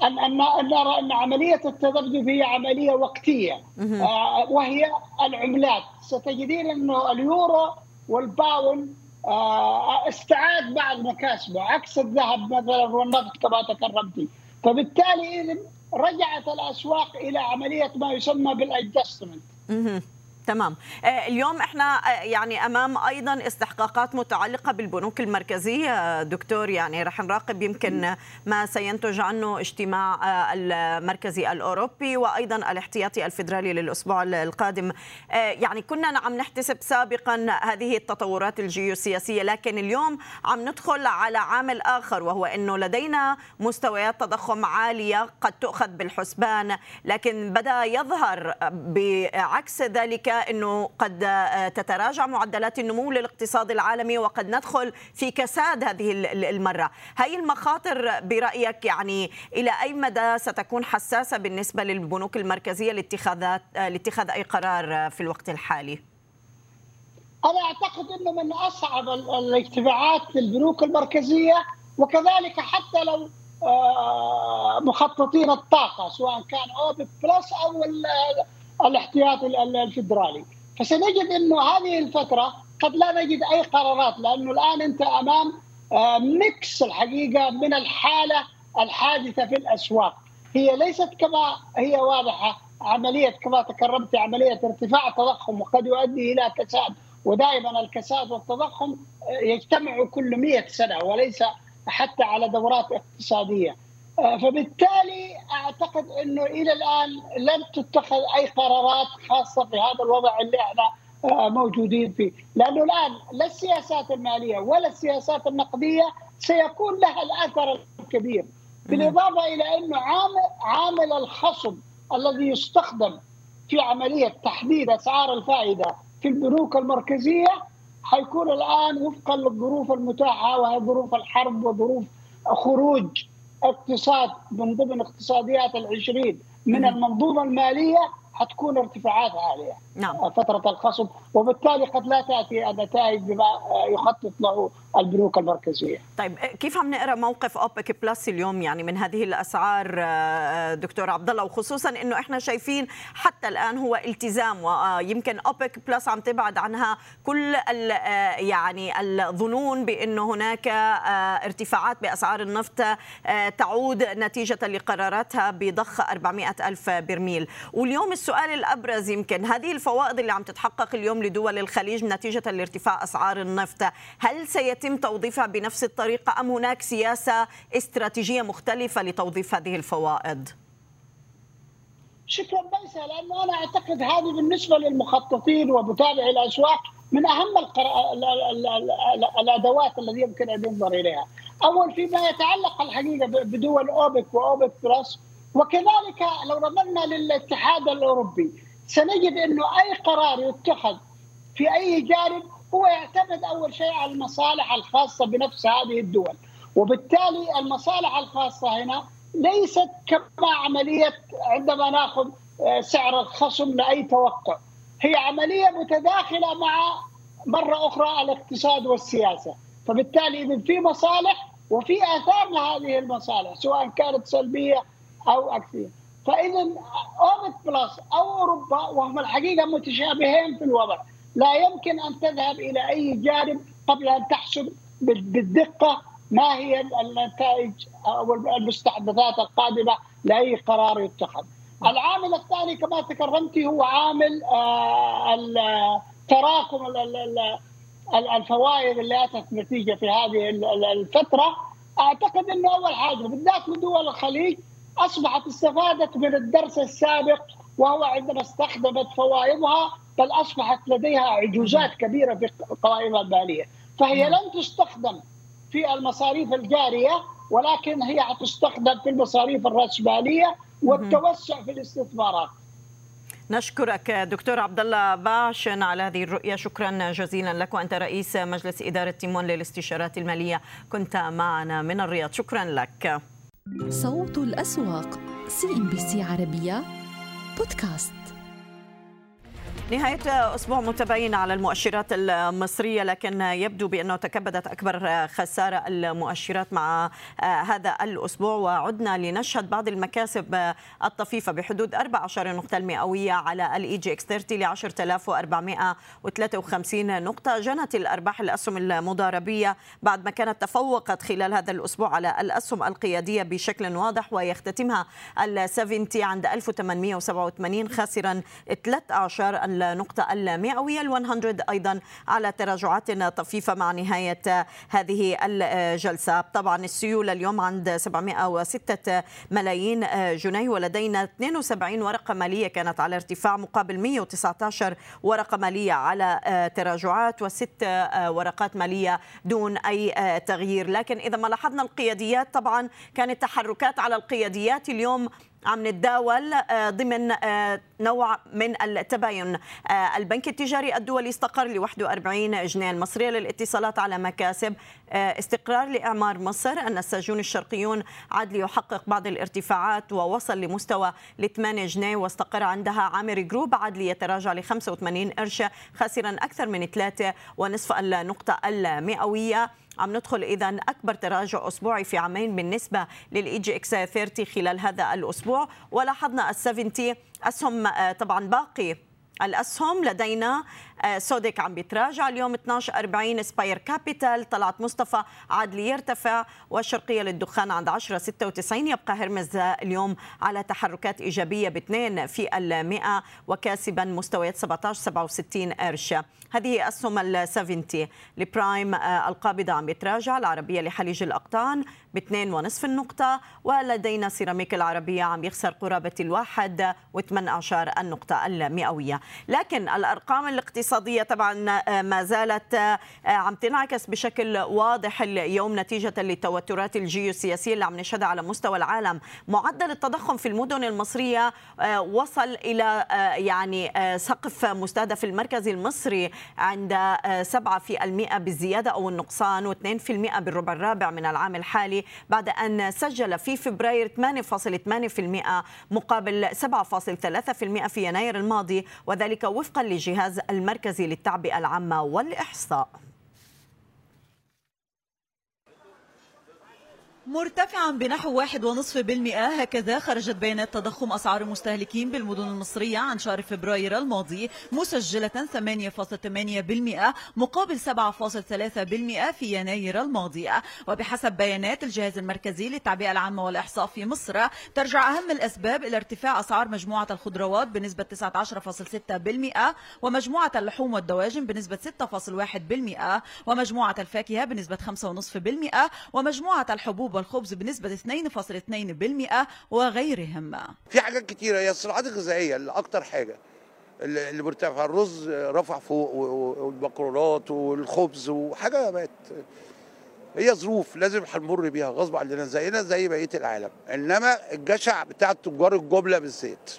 Speaker 8: ان ان نرى أن عملية التذبذب هي عملية وقتية. آه وهي العملات. ستجدين انه اليورو والباون آه استعاد بعض مكاسبه عكس الذهب مثلا والنفط كما تكرمتي. فبالتالي رجعت الأسواق إلى عملية ما يسمى بال adjustment
Speaker 7: تمام. آه، اليوم إحنا آه، يعني أمام أيضا استحقاقات متعلقة بالبنوك المركزية دكتور يعني رح نراقب يمكن ما سينتج عنه اجتماع آه، المركزي الأوروبي وأيضا الاحتياطي الفدرالي للأسبوع القادم. يعني كنا عم نحتسب سابقا هذه التطورات الجيوسياسية لكن اليوم عم ندخل على عامل آخر وهو إنه لدينا مستويات تضخم عالية قد تؤخذ بالحسبان لكن بدأ يظهر بعكس ذلك إنه قد آه، تتراجع معدلات النمو للاقتصاد العالمي وقد ندخل في كساد هذه المرة، هي المخاطر برأيك يعني إلى أي مدى ستكون حساسة بالنسبة للبنوك المركزية لاتخاذات آه، لاتخاذ أي قرار في الوقت الحالي؟
Speaker 8: أنا أعتقد إنه من أصعب الاجتماعات للبنوك المركزية وكذلك حتى لو آه، مخططين الطاقة سواء كان اوبك بلس أو الاحتياطي الفدرالي. فسنجد إنه هذه الفترة قد لا نجد أي قرارات لأنه الآن أنت أمام آه، mix الحقيقة من الحالة الحادثة في الأسواق. هي ليست كما هي واضحة عملية كما تكرمت عملية ارتفاع التضخم وقد يؤدي إلى كساد ودائما الكساد والتضخم آه، يجتمعوا كل 100 سنة وليس حتى على دورات اقتصادية. فبالتالي أعتقد إنه إلى الآن لم تتخذ أي قرارات خاصة في هذا الوضع اللي إحنا آه، موجودين فيه، لأنه الآن لا السياسات المالية ولا السياسات النقدية سيكون لها الأثر الكبير، بالإضافة إلى إنه عامل عامل الخصم الذي يستخدم في عملية تحديد أسعار الفائدة في البنوك المركزية حيكون الآن وفقا للظروف المتاحة وهي ظروف الحرب وظروف خروج اقتصاد من ضمن اقتصاديات العشرين من المنظومة المالية حتكون ارتفاعات عالية نعم. فترة الخصم وبالتالي قد لا تأتي النتائج بما يخطط له البنوك المركزية.
Speaker 7: طيب كيف عم نقرأ موقف أوبك بلس اليوم يعني من هذه الأسعار آه، دكتور عبد الله وخصوصا إنه إحنا شايفين حتى الآن هو التزام ويمكن أوبك بلس عم تبعد عنها كل آه، يعني الظنون بإنه هناك آه، ارتفاعات بأسعار النفط تعود نتيجة لقراراتها بضخ 400 ألف برميل واليوم السؤال الأبرز يمكن هذه الفوائض اللي عم تتحقق اليوم لدول الخليج نتيجة لارتفاع أسعار النفط هل سيتم توظيفها بنفس الطريقة أم هناك سياسة استراتيجية مختلفة لتوظيف هذه الفوائض؟
Speaker 8: شكرا بيسا لأنه أنا أعتقد هذه بالنسبة للمخططين ومتابعي الأسواق من أهم القرا... الأدوات التي يمكن أن ينظر إليها. أول فيما يتعلق الحقيقة بدول أوبك وأوبك بلس وكذلك لو نظرنا للاتحاد الأوروبي سنجد إنه أي قرار يتخذ في أي جانب هو يعتمد أول شيء على المصالح الخاصة بنفس هذه الدول. وبالتالي المصالح الخاصة هنا ليست كما عملية عندما نأخذ آه، سعر الخصم لأي توقع. هي عملية متداخلة مع مرة أخرى الاقتصاد والسياسة. فبالتالي اذا في مصالح وفي آثار لهذه المصالح سواء كانت سلبية أو أكثر. فاذا اومت بلس أو أوروبا وهم الحقيقة متشابهين في الوضع. لا يمكن أن تذهب إلى أي جانب قبل أن تحسب بالدقة ما هي النتائج أو المستحدثات القادمة لأي قرار يتخذ. العامل الثاني كما تكرمتي هو عامل تراكم الفوائد اللي أتت نتيجة في هذه الفترة أعتقد إنه أول حاجة بالذات لدول الخليج أصبحت استفادت من الدرس السابق وهو عندما استخدمت فوائدها بل أصبحت لديها عجوزات كبيرة في قوائمها الماليه فهي لن تستخدم في المصاريف الجارية ولكن هي حتستخدم في المصاريف الراسماليه والتوسع في الاستثمارات.
Speaker 7: نشكرك دكتور عبد الله باعشن على هذه الرؤية. شكرا جزيلا لك وأنت رئيس مجلس إدارة Team One للاستشارات المالية. كنت معنا من الرياض. شكرا لك.
Speaker 6: صوت الأسواق CNBC عربية بودكاست.
Speaker 7: نهاية أسبوع متباين على المؤشرات المصرية لكن يبدو بأنه تكبدت أكبر خسارة المؤشرات مع هذا الأسبوع. وعدنا لنشهد بعض المكاسب الطفيفة بحدود 14 نقطة المئوية على ال EGX 30 ل 10453 نقطة. جنت الأرباح الأسهم المضاربية بعد ما كانت تفوقت خلال هذا الأسبوع على الأسهم القيادية بشكل واضح ويختتمها ال 70 عند 1887 خاسرا 13 النقطة المئوية ال100 أيضا على تراجعات طفيفة مع نهاية هذه الجلسة. طبعا السيولة اليوم عند 706 ملايين جنيه ولدينا 72 ورقة مالية كانت على ارتفاع مقابل 119 ورقة مالية على تراجعات وست ورقات مالية دون أي تغيير. لكن إذا ما لاحظنا القياديات طبعا كانت تحركات على القياديات. اليوم عم نتداول ضمن نوع من التباين. البنك التجاري الدولي استقر ل 41 جنيه المصرية للاتصالات على مكاسب. استقرار لإعمار مصر. النساجون الشرقيون عاد ليحقق بعض الارتفاعات ووصل لمستوى ل 8 جنيه واستقر عندها عامر جروب عاد ليتراجع ل 85 قرش خاسرا أكثر من 3 ونصف النقطة المئوية. عم ندخل اذا أكبر تراجع أسبوعي في عامين بالنسبة لل EGX 30 خلال هذا الأسبوع. ولاحظنا ال 70 أسهم طبعا باقي الأسهم لدينا سوديك عم بيتراجع اليوم 12.40 Aspire Capital طلعت مصطفى عاد ليرتفع والشرقيه للدخان عند 10.96 يبقى هرمز اليوم على تحركات إيجابية باثنين في المئة وكاسبا مستويات 17.67 قرش. هذه اسهم ال 70 البرايم القابضة عم بيتراجع العربية لحليج الأقطان باثنين ونصف النقطة. ولدينا سيراميك العربية عم يخسر قرابة الواحد وثمان أعشار النقطة المئوية. لكن الأرقام الاقتصادية طبعا ما زالت عم تنعكس بشكل واضح اليوم نتيجة للتوترات الجيوسياسية اللي عم نشهدها على مستوى العالم. معدل التضخم في المدن المصرية وصل إلى يعني سقف مستهدف المركزي المصري عند 7% بالزيادة أو النقصان و2% بالربع الرابع من العام الحالي بعد أن سجل في فبراير 8.8% مقابل 7.3% في يناير الماضي. وذلك وفقا لجهاز المركزي للتعبئة العامة والإحصاء.
Speaker 9: مرتفعا بنحو 1.5% هكذا خرجت بيانات تضخم أسعار المستهلكين بالمدن المصرية عن شهر فبراير الماضي مسجلة 8.8% مقابل 7.3% في يناير الماضي. وبحسب بيانات الجهاز المركزي للتعبئة العامة والإحصاء في مصر ترجع أهم الأسباب إلى ارتفاع أسعار مجموعة الخضروات بنسبة 19.6% ومجموعة اللحوم والدواجن بنسبة 6.1% ومجموعة الفاكهة بنسبة 5.5% ومجموعة الحبوب والخبز بنسبة 2.2% وغيرهم.
Speaker 10: في حاجات كتيرة هي الصناعات الغذائية اللي أكتر حاجة. اللي مرتفع الرز رفع فوق والمكرونات والخبز وحاجة بقت هي ظروف لازم هنمر بيها غصب عننا زينا زي بقية العالم. إنما الجشع بتاع تجار الجملة بالذات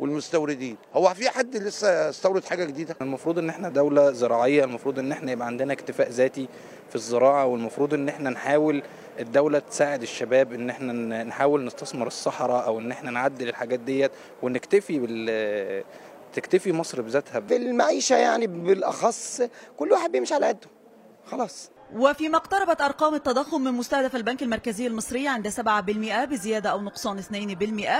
Speaker 10: والمستوردين. هو في حد لسه استورد حاجة جديدة؟
Speaker 11: المفروض إن إحنا دولة زراعية المفروض إن إحنا يبقى عندنا اكتفاء ذاتي في الزراعة والمفروض إن إحنا نحاول الدولة تساعد الشباب إن إحنا نحاول نستثمر الصحراء أو إن إحنا نعدل الحاجات ديت ونكتفي بال تكتفي مصر بذاتها.
Speaker 12: في المعيشة يعني بالأخص كل واحد بيمشي على قده. خلاص.
Speaker 9: وفيما اقتربت أرقام التضخم من مستهدف البنك المركزي المصري عند 7% بزيادة أو نقصان 2%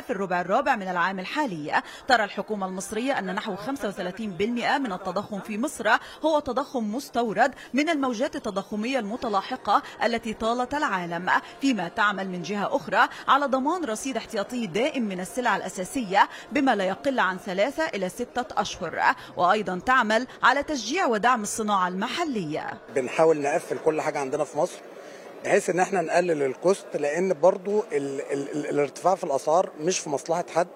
Speaker 9: في الربع الرابع من العام الحالي. ترى الحكومة المصرية أن نحو 35% من التضخم في مصر هو تضخم مستورد من الموجات التضخمية المتلاحقة التي طالت العالم. فيما تعمل من جهة أخرى على ضمان رصيد احتياطي دائم من السلع الأساسية بما لا يقل عن ثلاثة إلى ستة أشهر. وأيضا تعمل على تشجيع ودعم الصناعة المحلية.
Speaker 12: بنحاول نقفل كل حاجة عندنا في مصر بحيث إن إحنا نقلل الكوست لأن برضو ال ال ال الارتفاع في الأسعار مش في مصلحة حد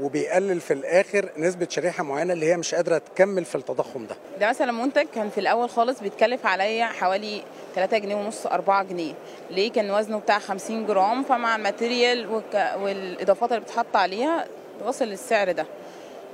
Speaker 12: وبيقلل في الآخر نسبة شريحة معينة اللي هي مش قادرة تكمل في التضخم ده.
Speaker 13: ده مثلا منتج كان في الأول خالص بيتكلف عليا حوالي 3 جنيه ونص 4 جنيه. ليه؟ كان وزنه بتاع 50 جرام فمع ال material. والإضافات اللي بتحط عليها وصل للسعر ده.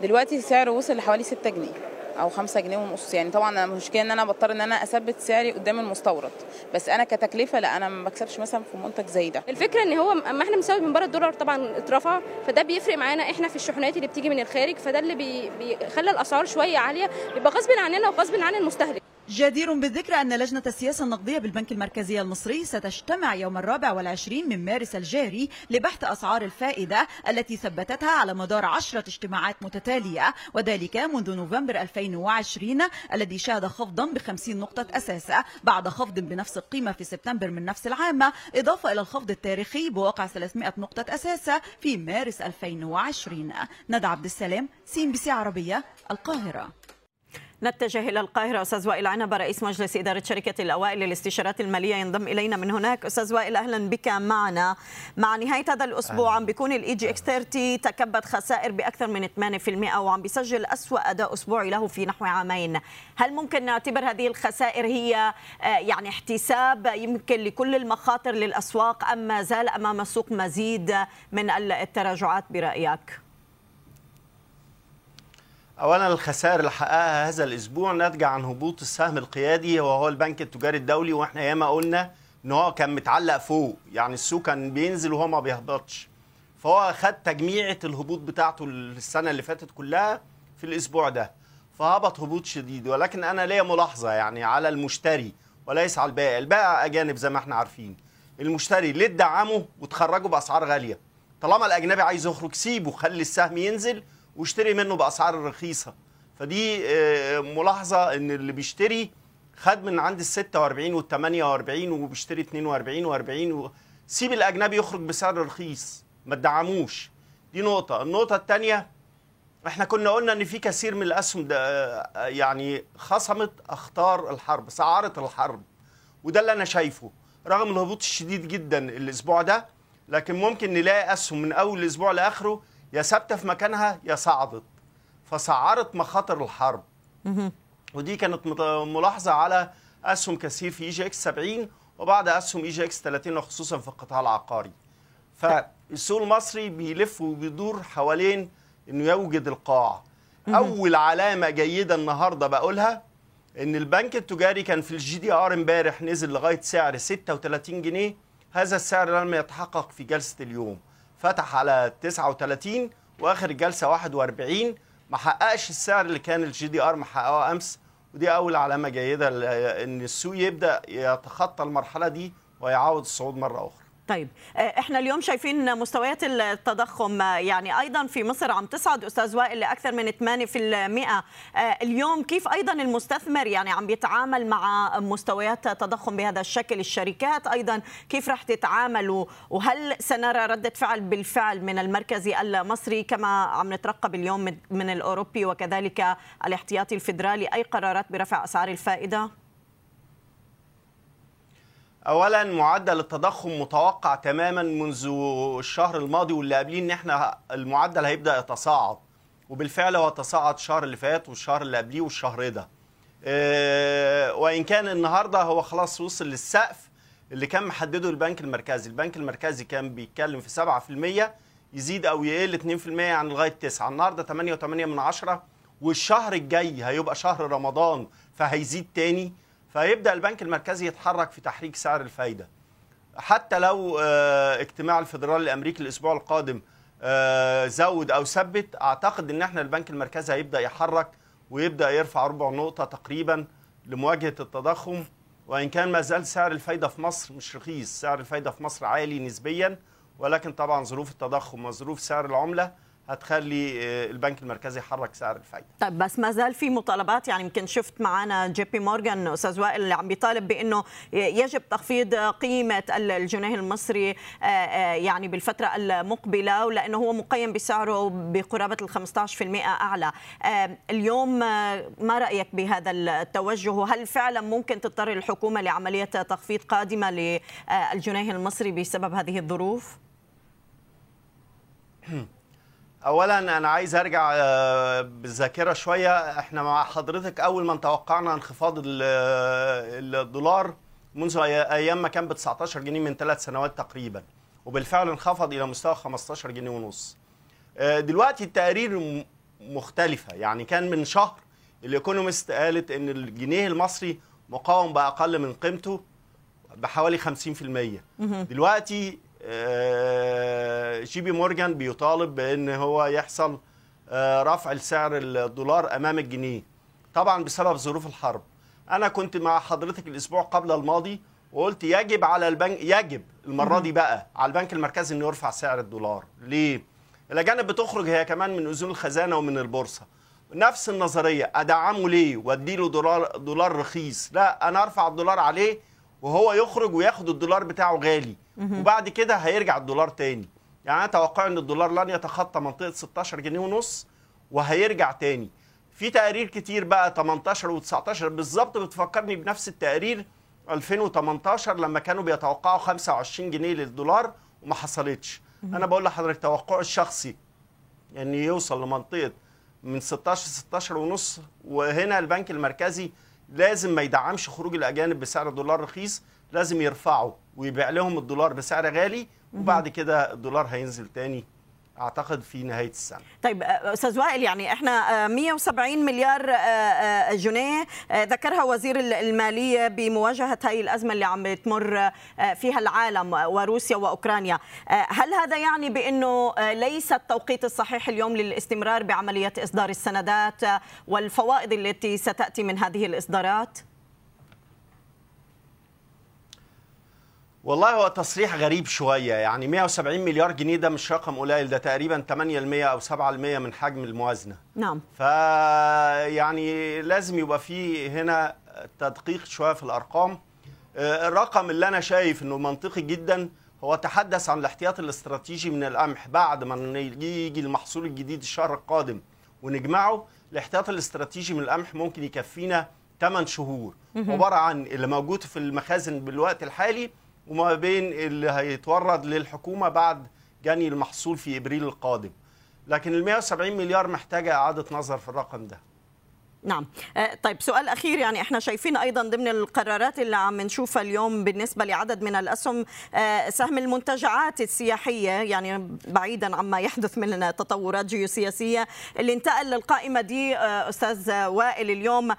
Speaker 13: دلوقتي السعر وصل لحوالي 6 جنيه. أو 5 جنيه ونص. يعني طبعا المشكلة إن أنا بضطر إن أنا أثبت سعري قدام المستورد. بس أنا كتكلفة لا أنا ما بكسبش مثلا في منتج زي ده.
Speaker 14: الفكرة إن هو اما إحنا بنسوي من بره الدولار طبعا اترفع فده بيفرق معانا إحنا في الشحنات اللي بتيجي من الخارج فده اللي بي بيخلي الأسعار شوية عالية بيبقى غصب عننا وغصب عن المستهلك.
Speaker 9: جدير بالذكر أن لجنة السياسة النقدية بالبنك المركزي المصري ستجتمع يوم الرابع والعشرين من مارس الجاري لبحث أسعار الفائدة التي ثبتتها على مدار عشرة اجتماعات متتالية وذلك منذ نوفمبر 2020 الذي شهد خفضا بخمسين نقطة أساس بعد خفض بنفس القيمة في سبتمبر من نفس العام إضافة إلى الخفض التاريخي بواقع 300 نقطة أساس في مارس 2020 ندى عبد السلام CNBC عربية القاهرة.
Speaker 7: نتجه إلى القاهرة. أستاذ وائل عنبة رئيس مجلس إدارة شركة الأوائل للاستشارات المالية ينضم إلينا من هناك. أستاذ وائل أهلا بك معنا. مع نهاية هذا الأسبوع عم بيكون ال EGX 30 تكبد خسائر بأكثر من 8% وعم بيسجل أسوأ أداء أسبوعي له في نحو عامين. هل ممكن نعتبر هذه الخسائر هي يعني احتساب يمكن لكل المخاطر للأسواق أم ما زال أمام السوق مزيد من التراجعات برأيك؟
Speaker 15: اولا الخسائر اللي حققها هذا الأسبوع ناتجة عن هبوط السهم القيادي وهو البنك التجاري الدولي وإحنا ياما قلنا إن هو كان متعلق فوق يعني السوق كان بينزل وهو ما بيهبطش. فهو خد تجميعة الهبوط بتاعته السنة اللي فاتت كلها في الأسبوع ده. فهبط هبوط شديد ولكن أنا ليا ملاحظة يعني على المشتري وليس على البائع. البائع أجانب زي ما إحنا عارفين. المشتري ليه تدعمه وتخرجه بأسعار غالية؟ طالما الأجنبي عايز يخرج سيبه خلي السهم ينزل واشتري منه بأسعار رخيصة. فدي ملاحظة إن اللي بيشتري خد من عند ال 46 وال 48 وبيشتري 42 و40 و... سيب الأجنبي يخرج بسعر رخيص. ما تدعموش. دي نقطة. النقطة الثانية إحنا كنا قلنا إن في كثير من الأسهم ده يعني خصمت أخطار الحرب سعرت الحرب. وده اللي أنا شايفه. رغم الهبوط الشديد جدا الأسبوع ده لكن ممكن نلاقي أسهم من أول الأسبوع لآخره يا ثابتة في مكانها يا صعدت فسعرت مخاطر الحرب. ودي كانت ملاحظة على أسهم كثير في EGX 70 وبعض أسهم EGX 30 وخصوصا في القطاع العقاري. فالسوق المصري بيلف وبيدور حوالين إنه يوجد القاع. أول علامة جيدة النهارده بقولها إن البنك التجاري كان في ال GDR امبارح نزل لغاية سعر 36 جنيه. هذا السعر لم يتحقق في جلسة اليوم. فتح على 39 وآخر الجلسه 41 ما حققش السعر اللي كان ال GDR محققه أمس ودي أول علامة جيدة إن السوق يبدأ يتخطى المرحلة دي ويعاود الصعود مرة أخرى.
Speaker 7: طيب إحنا اليوم شايفين مستويات التضخم يعني أيضا في مصر عم تصعد أستاذ وائل لأكثر من 8% اليوم كيف أيضا المستثمر يعني عم بيتعامل مع مستويات تضخم بهذا الشكل؟ الشركات أيضا كيف رح تتعامل؟ وهل سنرى ردة فعل بالفعل من المركزي المصري كما عم نترقب اليوم من الأوروبي؟ وكذلك الاحتياطي الفدرالي أي قرارات برفع أسعار الفائدة؟
Speaker 15: اولا معدل التضخم متوقع تماما منذ الشهر الماضي واللي قبليه إن إحنا المعدل هيبدأ يتصاعد. وبالفعل هو تصاعد الشهر اللي فات والشهر اللي قبليه والشهر ده. آه وإن كان النهارده هو خلاص وصل للسقف اللي كان محدده البنك المركزي. البنك المركزي كان بيتكلم في 7% يزيد أو يقل 2% يعني لغاية 9 النهارده 8.8 من عشرة والشهر الجاي هيبقى شهر رمضان فهيزيد تاني. فيبدأ البنك المركزي يتحرك في تحريك سعر الفايدة. حتى لو اجتماع الفدرالي الأمريكي الأسبوع القادم زود أو ثبت أعتقد إن إحنا البنك المركزي هيبدأ يحرك ويبدأ يرفع ربع نقطة تقريبا لمواجهة التضخم. وإن كان ما زال سعر الفايدة في مصر مش رخيص سعر الفايدة في مصر عالي نسبيا. ولكن طبعا ظروف التضخم وظروف سعر العملة هتخلي آه، البنك المركزي يحرك سعر الفايدة.
Speaker 7: طيب بس ما زال في مطالبات. يعني يمكن شفت معنا جي بي مورغان أستاذ وائل اللي عم بيطالب بإنه يجب تخفيض قيمة الجنيه المصري آه، آه، يعني بالفترة المقبلة ولأنه هو مقيم بسعره بقرابة ال 15% أعلى. اليوم ما رأيك بهذا التوجه؟ وهل فعلا ممكن تضطر الحكومة لعملية تخفيض قادمة للجنيه المصري بسبب هذه الظروف؟
Speaker 15: اولا أنا عايز أرجع آه، بالذاكرة شوية. إحنا مع حضرتك أول ما توقعنا انخفاض الدولار منذ أيام ما كان ب 19 جنيه من ثلاث سنوات تقريبا وبالفعل انخفض إلى مستوى 15 جنيه ونص. آه، دلوقتي التقارير مختلفة. يعني كان من شهر الإيكونومست قالت إن الجنيه المصري مقوم بأقل من قيمته بحوالي 50% دلوقتي آه، جي بي مورجان بيطالب بان هو يحصل آه، رفع السعر الدولار امام الجنيه. طبعا بسبب ظروف الحرب. أنا كنت مع حضرتك الأسبوع قبل الماضي وقلت يجب على البنك يجب المرة دي بقى على البنك المركزي إنه يرفع سعر الدولار. ليه؟ الاجانب بتخرج هي كمان من أذون الخزانة ومن البورصة. نفس النظرية أدعمه ليه؟ وأديله دولار دولار رخيص. لا أنا أرفع الدولار عليه وهو يخرج وياخد الدولار بتاعه غالي. وبعد كده هيرجع الدولار تاني. يعني أنا أتوقع إن الدولار لن يتخطى منطقة 16 جنيه ونص وهيرجع تاني. في تقارير كتير بقى 18 و19 بالظبط بتفكرني بنفس التقارير 2018 لما كانوا بيتوقعوا 25 جنيه للدولار وما حصلتش. أنا بقول لحضرتك توقعي الشخصي إن يوصل لمنطقة من 16 16 ونص وهنا البنك المركزي لازم ما يدعمش خروج الأجانب بسعر الدولار رخيص لازم يرفعه. ويبيع لهم الدولار بسعر غالي وبعد كده الدولار هينزل تاني أعتقد في نهاية السنة.
Speaker 7: طيب أستاذ وائل يعني إحنا 170 مليار جنيه ذكرها وزير المالية بمواجهة هذه الأزمة اللي عم تمر فيها العالم وروسيا وأوكرانيا، هل هذا يعني بأنه ليس التوقيت الصحيح اليوم للاستمرار بعملية إصدار السندات والفوائد التي ستأتي من هذه الإصدارات؟
Speaker 15: والله هو تصريح غريب شوية. يعني 170 مليار جنيه ده مش رقم قليل ده تقريبا 8% أو 7% من حجم الموازنة.
Speaker 7: نعم.
Speaker 15: فيعني لازم يبقى في هنا تدقيق شوية في الأرقام. آه، الرقم اللي أنا شايف أنه منطقي جدا هو تحدث عن الاحتياط الاستراتيجي من القمح. بعد ما يجي المحصول الجديد الشهر القادم ونجمعه الاحتياط الاستراتيجي من القمح ممكن يكفينا 8 شهور. عبارة عن اللي موجود في المخازن بالوقت الحالي وما بين اللي هيتورد للحكومة بعد جني المحصول في إبريل القادم. لكن ال 170 مليار محتاجة إعادة نظر في الرقم ده.
Speaker 7: نعم آه، طيب سؤال أخير يعني إحنا شايفين أيضا ضمن القرارات اللي عم نشوفها اليوم بالنسبة لعدد من الأسهم آه، سهم المنتجعات السياحية يعني بعيدا عما يحدث من تطورات جيوسياسية اللي انتقل للقائمة دي آه، أستاذ وائل اليوم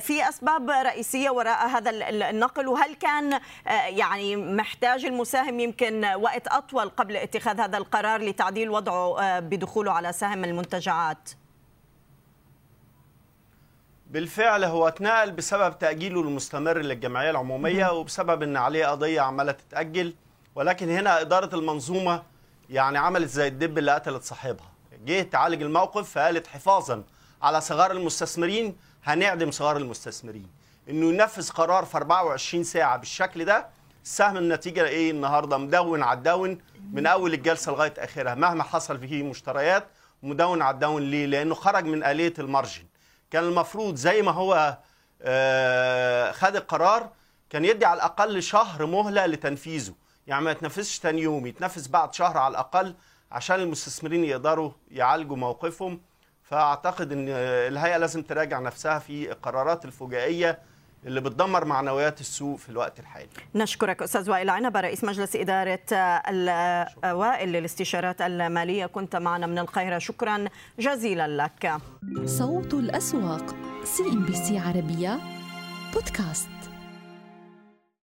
Speaker 7: في أسباب رئيسية وراء هذا النقل وهل كان يعني محتاج المساهم يمكن وقت أطول قبل اتخاذ هذا القرار لتعديل وضعه بدخوله على سهم المنتجعات؟
Speaker 15: بالفعل هو اتنقل بسبب تأجيله المستمر للجمعية العمومية وبسبب إن عليه قضية عمالة تتأجل. ولكن هنا إدارة المنظومة يعني عملت زي الدب اللي قتلت صاحبها. جه تعالج الموقف فقالت حفاظا على صغار المستثمرين هنعدم صغار المستثمرين. إنه ينفذ قرار في 24 ساعة بالشكل ده السهم النتيجة إيه النهاردة؟ مدون على الدون من أول الجلسة لغاية آخرها. مهما حصل فيه مشتريات مدون على الدون. ليه؟ لأنه خرج من آلية المارجن. كان المفروض زي ما هو آه، خد القرار كان يدي على الأقل شهر مهلة لتنفيذه. يعني ما يتنفذش تاني يوم يتنفذ بعد شهر على الأقل عشان المستثمرين يقدروا يعالجوا موقفهم. فأعتقد إن الهيئة لازم تراجع نفسها في القرارات الفجائية اللي بتدمر معنويات السوق في الوقت الحالي.
Speaker 7: نشكرك أستاذ وائل عنبة رئيس مجلس إدارة الأوائل للاستشارات المالية. كنت معنا من القاهرة. شكرا جزيلا لك.
Speaker 6: صوت الأسواق سي إن بي سي عربية بودكاست.